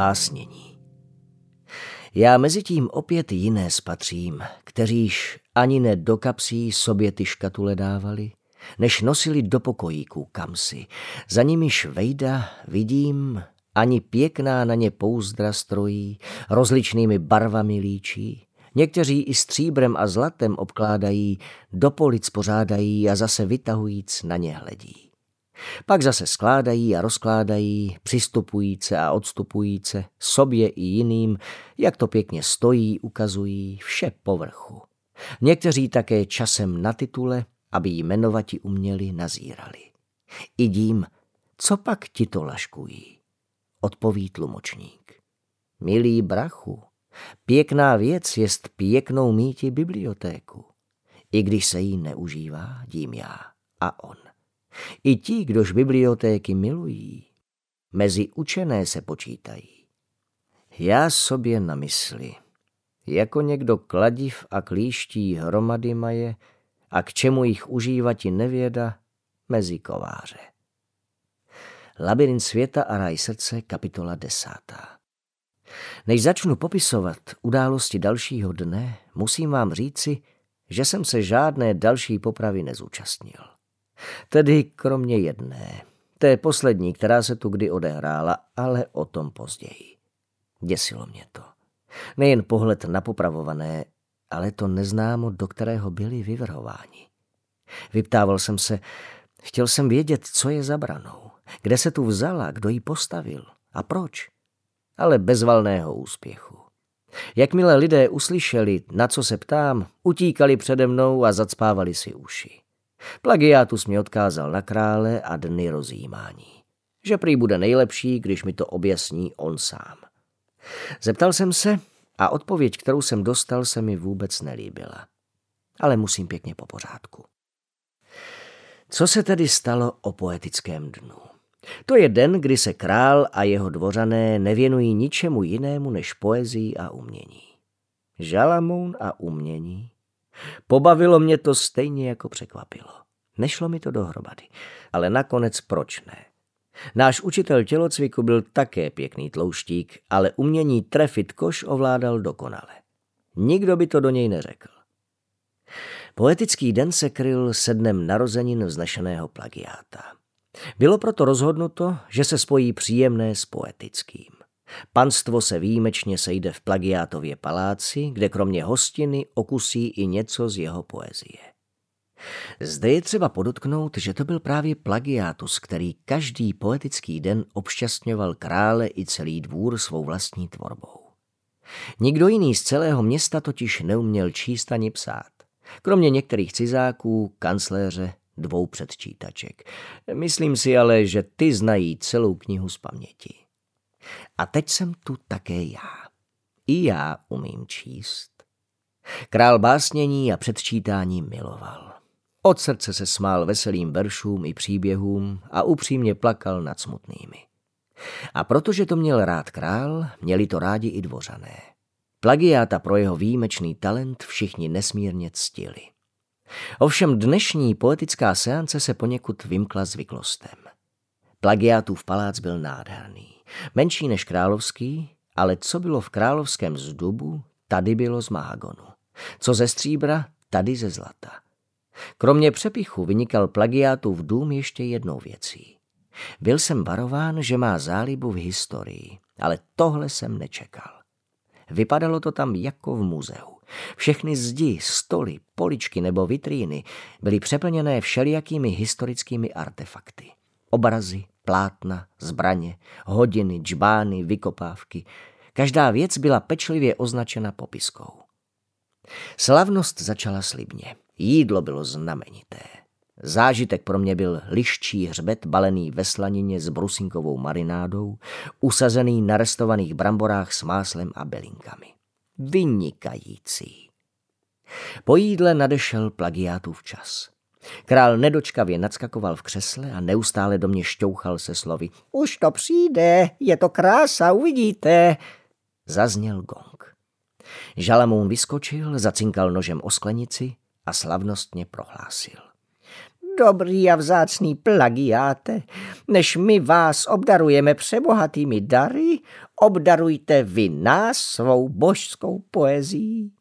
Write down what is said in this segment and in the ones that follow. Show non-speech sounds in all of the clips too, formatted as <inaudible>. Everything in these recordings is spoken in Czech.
Básnění Já mezi tím opět jiné spatřím, kteříž ani ne do kapsí sobě ty škatule dávali, než nosili do pokojíků kamsi. Za nimiž vejda vidím, ani pěkná na ně pouzdra strojí, rozličnými barvami líčí. Někteří i stříbrem a zlatem obkládají, do polic pořádají a zase vytahujíc na ně hledí. Pak zase skládají a rozkládají, přistupujíce a odstupujíce, sobě i jiným, jak to pěkně stojí, ukazují, vše povrchu. Někteří také časem na titule, aby jmenovati uměli, nazírali. Idím, co pak ti to laškují? Odpoví tlumočník. Milý brachu, pěkná věc jest pěknou míti bibliotéku. I když se jí neužívá, dím já a on. I ti, kdož bibliotéky milují, mezi učené se počítají. Já sobě na mysli, jako někdo kladiv a klíští hromady maje a k čemu jich užívati nevěda, mezi kováře. Labirint světa a raj srdce, kapitola desátá. Než začnu popisovat události dalšího dne, musím vám říci, že jsem se žádné další popravy nezúčastnil. Tedy kromě jedné, té poslední, která se tu kdy odehrála, ale o tom později. Děsilo mě to. Nejen pohled na popravované, ale to neznámo, do kterého byli vyvrhováni. Vyptával jsem se, chtěl jsem vědět, co je zabranou, kde se tu vzala, kdo ji postavil a proč. Ale bez valného úspěchu. Jakmile lidé uslyšeli, na co se ptám, utíkali přede mnou a zacpávali si uši. Plagiátus mě odkázal na krále a dny rozjímání. Že prý bude nejlepší, když mi to objasní on sám. Zeptal jsem se a odpověď, kterou jsem dostal, se mi vůbec nelíbila. Ale musím pěkně po pořádku. Co se tedy stalo o poetickém dnu? To je den, kdy se král a jeho dvořané nevěnují ničemu jinému než poezii a umění. Žalamoun a umění Pobavilo mě to stejně jako překvapilo. Nešlo mi to dohromady, ale nakonec proč ne? Náš učitel tělocviku byl také pěkný tlouštík, ale umění trefit koš ovládal dokonale. Nikdo by to do něj neřekl. Poetický den se kryl se dnem narozenin vznešeného plagiáta. Bylo proto rozhodnuto, že se spojí příjemné s poetickým. Panstvo se výjimečně sejde v plagiátově paláci, kde kromě hostiny okusí i něco z jeho poezie. Zde je třeba podotknout, že to byl právě plagiátus, který každý poetický den obšťastňoval krále i celý dvůr svou vlastní tvorbou. Nikdo jiný z celého města totiž neuměl číst ani psát. Kromě některých cizáků, kancléře, dvou předčítaček. Myslím si ale, že ty znají celou knihu z paměti. A teď jsem tu také já. I já umím číst. Král básnění a předčítání miloval. Od srdce se smál veselým veršům i příběhům a upřímně plakal nad smutnými. A protože to měl rád král, měli to rádi i dvořané. Plagiáta pro jeho výjimečný talent všichni nesmírně ctili. Ovšem dnešní poetická seance se poněkud vymkla zvyklostem. Plagiátův palác byl nádherný. Menší než královský, ale co bylo v královském zdubu, tady bylo z mahagonu. Co ze stříbra, tady ze zlata. Kromě přepichu vynikal plagiátův dům ještě jednou věcí. Byl jsem varován, že má zálibu v historii, ale tohle jsem nečekal. Vypadalo to tam jako v muzeu. Všechny zdi, stoly, poličky nebo vitríny byly přeplněné všelijakými historickými artefakty. Obrazy, plátna, zbraně, hodiny, džbány, vykopávky. Každá věc byla pečlivě označena popiskou. Slavnost začala slibně. Jídlo bylo znamenité. Zážitek pro mě byl liščí hřbet balený ve slanině s brusinkovou marinádou, usazený na restovaných bramborách s máslem a belinkami. Vynikající. Po jídle nadešel plagiátův čas. Král nedočkavě nadskakoval v křesle a neustále do mě šťouchal se slovy. Už to přijde, je to krása, uvidíte. Zazněl gong. Žalamoun vyskočil, zacinkal nožem o sklenici a slavnostně prohlásil. dobrý a vzácný plagiáte, než my vás obdarujeme přebohatými dary, obdarujte vy nás svou božskou poezí.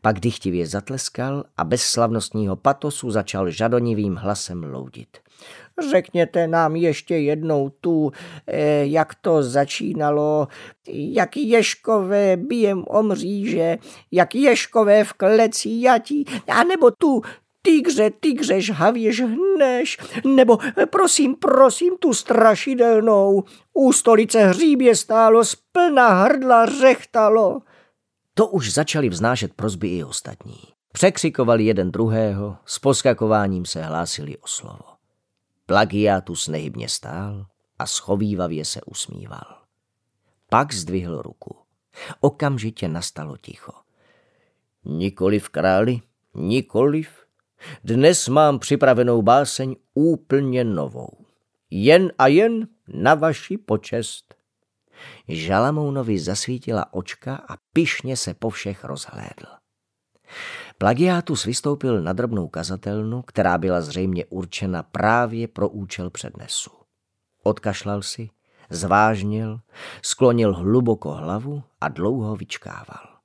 Pak dychtivě zatleskal a bez slavnostního patosu začal žadonivým hlasem loudit. Řekněte nám ještě jednou tu, eh, jak to začínalo, jak ješkové bijem o mříže, jak ješkové v kleci jatí, anebo tu, tygře, tygře, žhavě žhneš, nebo prosím, prosím, tu strašidelnou, u stolice hříbě stálo, splna hrdla řechtalo. To už začali vznášet prozby i ostatní. Překřikovali jeden druhého, s poskakováním se hlásili o slovo. Plagiátus nehybně stál a schovývavě se usmíval. Pak zdvihl ruku. Okamžitě nastalo ticho. Nikoliv králi, nikoliv. Dnes mám připravenou báseň úplně novou. Jen a jen na vaši počest. Žalamounovi zasvítila očka a pišně se po všech rozhlédl. Plagiátus vystoupil na drobnou kazatelnu, která byla zřejmě určena právě pro účel přednesu. Odkašlal si, zvážnil, sklonil hluboko hlavu a dlouho vyčkával.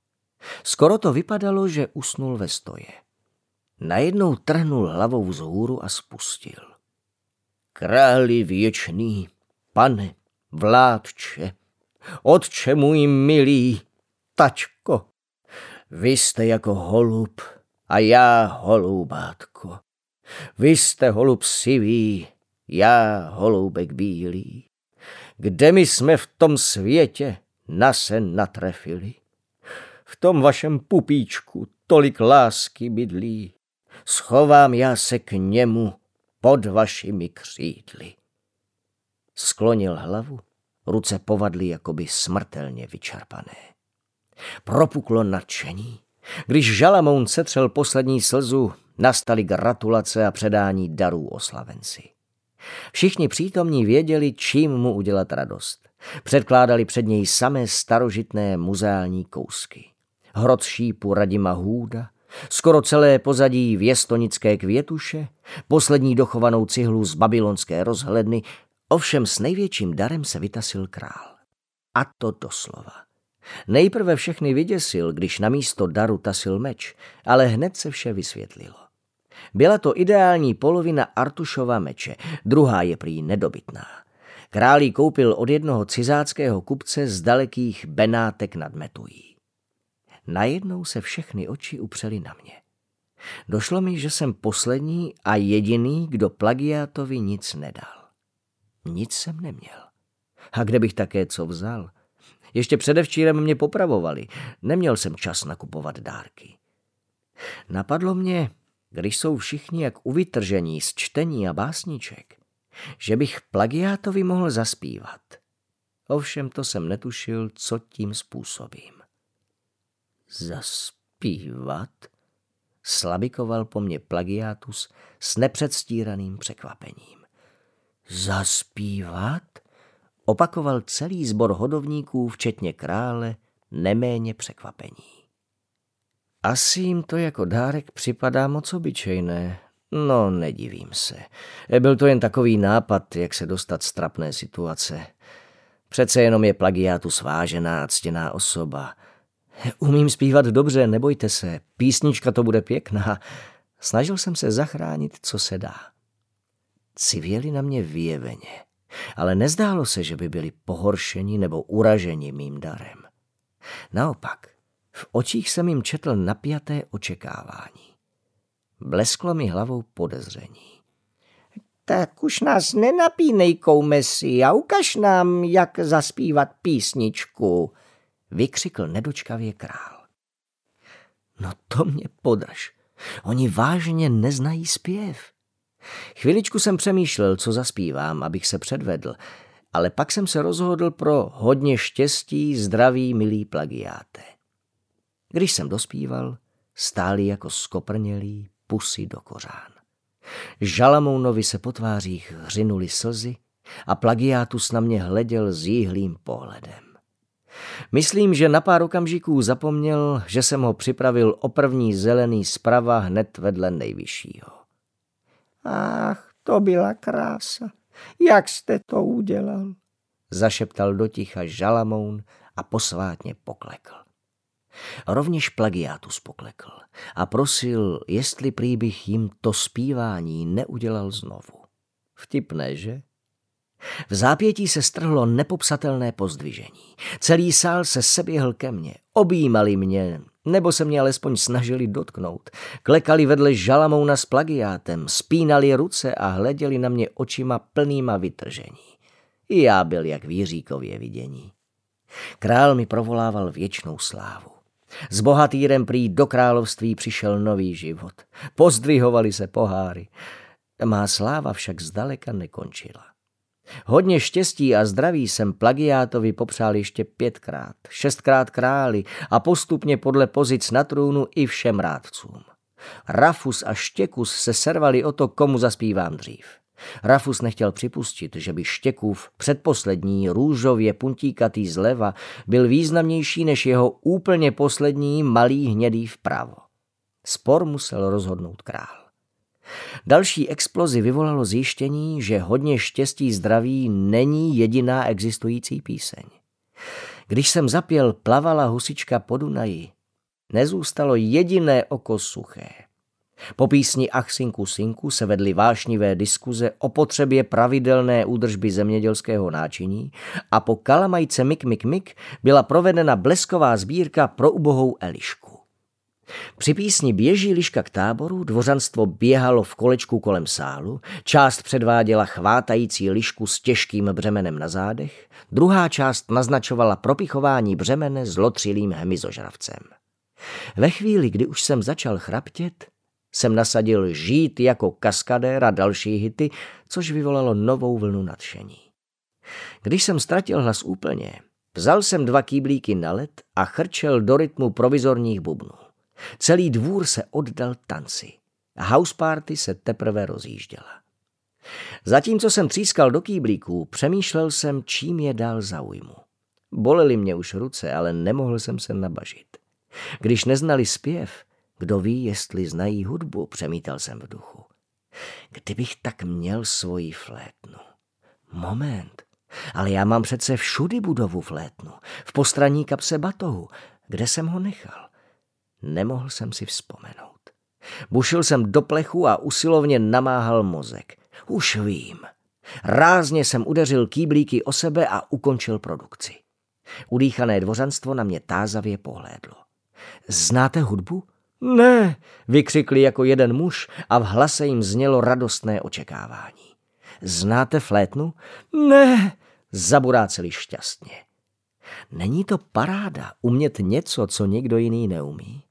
Skoro to vypadalo, že usnul ve stoje. Najednou trhnul hlavou vzhůru a spustil. Králi věčný, pane, vládče, otče můj milý, tačko, vy jste jako holub a já holubátko. Vy jste holub sivý, já holoubek bílý. Kde my jsme v tom světě na se natrefili? V tom vašem pupíčku tolik lásky bydlí. Schovám já se k němu pod vašimi křídly. Sklonil hlavu, ruce povadly jakoby smrtelně vyčerpané. Propuklo nadšení. Když Žalamoun setřel poslední slzu, nastaly gratulace a předání darů oslavenci. Všichni přítomní věděli, čím mu udělat radost. Předkládali před něj samé starožitné muzeální kousky. Hrot šípu Radima Hůda, skoro celé pozadí věstonické květuše, poslední dochovanou cihlu z babylonské rozhledny, ovšem s největším darem se vytasil král. A to doslova. Nejprve všechny vyděsil, když na místo daru tasil meč, ale hned se vše vysvětlilo. Byla to ideální polovina Artušova meče, druhá je prý nedobytná. Králí koupil od jednoho cizáckého kupce z dalekých Benátek nad Metují. Najednou se všechny oči upřely na mě. Došlo mi, že jsem poslední a jediný, kdo plagiátovi nic nedal. Nic jsem neměl. A kde bych také co vzal? Ještě předevčírem mě popravovali. Neměl jsem čas nakupovat dárky. Napadlo mě, když jsou všichni jak uvytržení z čtení a básniček, že bych plagiátovi mohl zaspívat. Ovšem to jsem netušil, co tím způsobím. Zaspívat? Slabikoval po mně plagiátus s nepředstíraným překvapením. Zaspívat? Opakoval celý zbor hodovníků, včetně krále, neméně překvapení. Asi jim to jako dárek připadá moc obyčejné. No, nedivím se. Byl to jen takový nápad, jak se dostat z trapné situace. Přece jenom je plagiátu svážená a ctěná osoba. Umím zpívat dobře, nebojte se, písnička to bude pěkná. Snažil jsem se zachránit, co se dá. Civěli na mě vyjeveně ale nezdálo se, že by byli pohoršeni nebo uraženi mým darem. Naopak, v očích jsem jim četl napjaté očekávání. Blesklo mi hlavou podezření. Tak už nás nenapínej, koumesi, a ukaž nám, jak zaspívat písničku, vykřikl nedočkavě král. No to mě podrž. Oni vážně neznají zpěv. Chviličku jsem přemýšlel, co zaspívám, abych se předvedl, ale pak jsem se rozhodl pro hodně štěstí, zdraví, milý plagiáte. Když jsem dospíval, stáli jako skoprnělí pusy do kořán. Žalamounovi se po tvářích hřinuli slzy a plagiátus na mě hleděl s jíhlým pohledem. Myslím, že na pár okamžiků zapomněl, že jsem ho připravil o první zelený zprava hned vedle nejvyššího. Ach, to byla krása. Jak jste to udělal? Zašeptal do ticha Žalamoun a posvátně poklekl. Rovněž plagiátus poklekl a prosil, jestli prý bych jim to zpívání neudělal znovu. Vtipné, že? V zápětí se strhlo nepopsatelné pozdvižení. Celý sál se seběhl ke mně. Objímali mě, nebo se mě alespoň snažili dotknout. Klekali vedle žalamouna s plagiátem, spínali ruce a hleděli na mě očima plnýma vytržení. I já byl jak výříkově vidění. Král mi provolával věčnou slávu. S bohatýrem prý do království přišel nový život. Pozdvihovali se poháry. Má sláva však zdaleka nekončila. Hodně štěstí a zdraví jsem plagiátovi popřál ještě pětkrát, šestkrát králi a postupně podle pozic na trůnu i všem rádcům. Rafus a Štěkus se servali o to, komu zaspívám dřív. Rafus nechtěl připustit, že by Štěkův předposlední růžově puntíkatý zleva byl významnější než jeho úplně poslední malý hnědý vpravo. Spor musel rozhodnout král. Další explozi vyvolalo zjištění, že hodně štěstí zdraví není jediná existující píseň. Když jsem zapěl Plavala husička po Dunaji, nezůstalo jediné oko suché. Po písni Ach sinku sinku se vedly vášnivé diskuze o potřebě pravidelné údržby zemědělského náčiní a po kalamajce Mik Mik Mik byla provedena blesková sbírka pro ubohou Elišku. Při písni Běží liška k táboru dvořanstvo běhalo v kolečku kolem sálu, část předváděla chvátající lišku s těžkým břemenem na zádech, druhá část naznačovala propichování břemene zlotřilým hmyzožravcem. Ve chvíli, kdy už jsem začal chraptět, jsem nasadil žít jako kaskadér a další hity, což vyvolalo novou vlnu nadšení. Když jsem ztratil hlas úplně, vzal jsem dva kýblíky na led a chrčel do rytmu provizorních bubnů. Celý dvůr se oddal tanci. House party se teprve rozjížděla. Zatímco jsem třískal do kýblíků, přemýšlel jsem, čím je dál zaujmu. Bolely mě už ruce, ale nemohl jsem se nabažit. Když neznali zpěv, kdo ví, jestli znají hudbu, přemítal jsem v duchu. Kdybych tak měl svoji flétnu. Moment, ale já mám přece všudy budovu flétnu. V postraní kapse batohu. Kde jsem ho nechal? Nemohl jsem si vzpomenout. Bušil jsem do plechu a usilovně namáhal mozek. Už vím. Rázně jsem udeřil kýblíky o sebe a ukončil produkci. Udýchané dvořanstvo na mě tázavě pohlédlo. Znáte hudbu? Ne, vykřikli jako jeden muž a v hlase jim znělo radostné očekávání. Znáte flétnu? Ne, zaburáceli šťastně. Není to paráda umět něco, co někdo jiný neumí?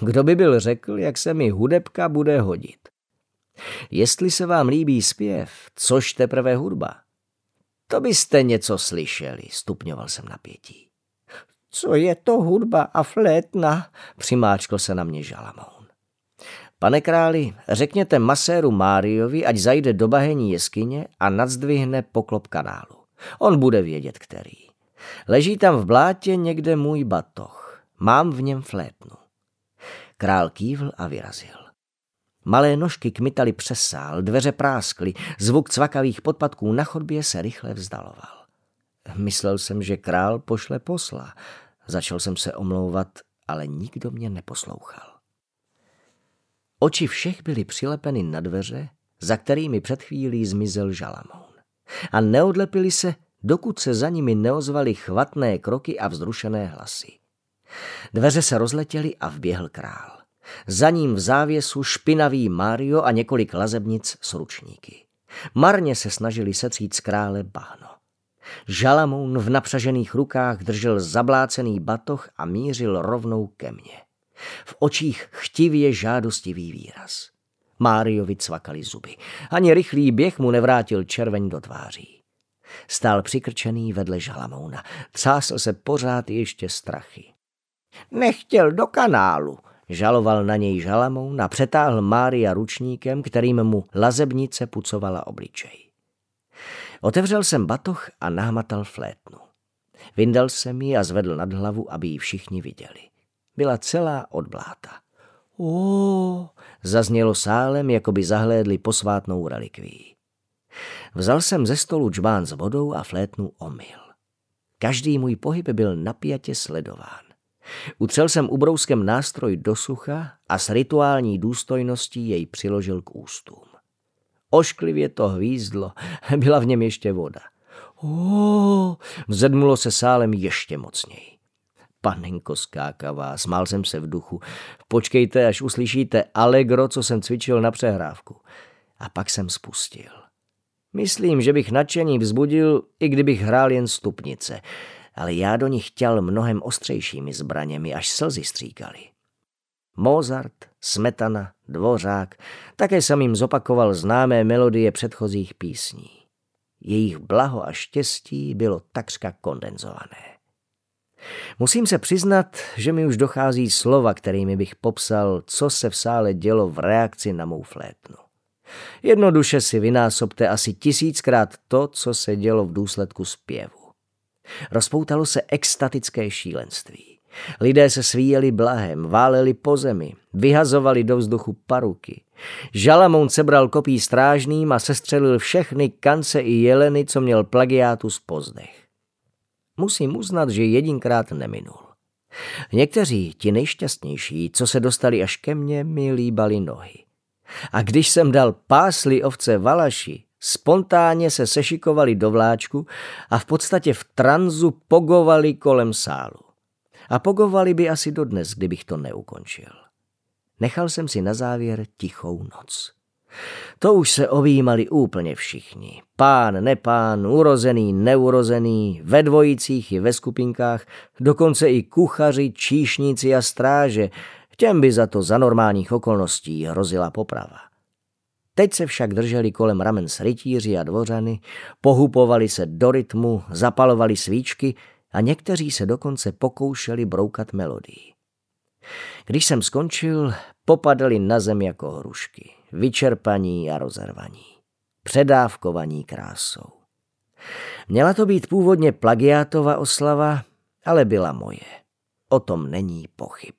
Kdo by byl řekl, jak se mi hudebka bude hodit? Jestli se vám líbí zpěv, což teprve hudba, to byste něco slyšeli, stupňoval jsem napětí. Co je to hudba a flétna? Přimáčkl se na mě žalamoun. Pane králi, řekněte maséru Máriovi, ať zajde do bahení jeskyně a nadzdvihne poklop kanálu. On bude vědět, který. Leží tam v blátě někde můj batoh. Mám v něm flétnu. Král kývl a vyrazil. Malé nožky kmitaly přes sál, dveře práskly, zvuk cvakavých podpadků na chodbě se rychle vzdaloval. Myslel jsem, že král pošle posla. Začal jsem se omlouvat, ale nikdo mě neposlouchal. Oči všech byly přilepeny na dveře, za kterými před chvílí zmizel žalamoun. A neodlepili se, dokud se za nimi neozvaly chvatné kroky a vzrušené hlasy. Dveře se rozletěly a vběhl král. Za ním v závěsu špinavý Mario a několik lazebnic s ručníky. Marně se snažili setřít z krále bahno. Žalamoun v napřažených rukách držel zablácený batoh a mířil rovnou ke mně. V očích chtivě žádostivý výraz. Máriovi cvakali zuby. Ani rychlý běh mu nevrátil červeň do tváří. Stál přikrčený vedle žalamouna. Třásl se pořád ještě strachy. Nechtěl do kanálu, žaloval na něj žalamoun a přetáhl Mária ručníkem, kterým mu lazebnice pucovala obličej. Otevřel jsem batoh a nahmatal flétnu. Vyndal jsem ji a zvedl nad hlavu, aby ji všichni viděli. Byla celá od bláta. O, zaznělo sálem, jako by zahlédli posvátnou relikví. Vzal jsem ze stolu čbán s vodou a flétnu omyl. Každý můj pohyb byl napjatě sledován. Utřel jsem ubrouskem nástroj do sucha a s rituální důstojností jej přiložil k ústům. Ošklivě to hvízdlo, <laughs> byla v něm ještě voda. O, vzedmulo se sálem ještě mocněji. Panenko skákavá, smál jsem se v duchu. Počkejte, až uslyšíte allegro, co jsem cvičil na přehrávku. A pak jsem spustil. Myslím, že bych nadšení vzbudil, i kdybych hrál jen stupnice, ale já do nich chtěl mnohem ostřejšími zbraněmi, až slzy stříkaly. Mozart, Smetana, Dvořák, také jsem jim zopakoval známé melodie předchozích písní. Jejich blaho a štěstí bylo takřka kondenzované. Musím se přiznat, že mi už dochází slova, kterými bych popsal, co se v sále dělo v reakci na mou flétnu. Jednoduše si vynásobte asi tisíckrát to, co se dělo v důsledku zpěvu. Rozpoutalo se extatické šílenství. Lidé se svíjeli blahem, váleli po zemi, vyhazovali do vzduchu paruky. Žalamoun sebral kopí strážným a sestřelil všechny kance i jeleny, co měl plagiátus pozdech. Musím uznat, že jedinkrát neminul. Někteří, ti nejšťastnější, co se dostali až ke mně, mi líbali nohy. A když jsem dal pásli ovce Valaši, spontánně se sešikovali do vláčku a v podstatě v tranzu pogovali kolem sálu. A pogovali by asi dodnes, kdybych to neukončil. Nechal jsem si na závěr tichou noc. To už se ovýmali úplně všichni. Pán, nepán, urozený, neurozený, ve dvojicích i ve skupinkách, dokonce i kuchaři, číšníci a stráže, těm by za to za normálních okolností hrozila poprava. Teď se však drželi kolem ramen s rytíři a dvořany, pohupovali se do rytmu, zapalovali svíčky a někteří se dokonce pokoušeli broukat melodii. Když jsem skončil, popadali na zem jako hrušky vyčerpaní a rozervaní. Předávkovaní krásou. Měla to být původně plagiátova oslava, ale byla moje. O tom není pochyb.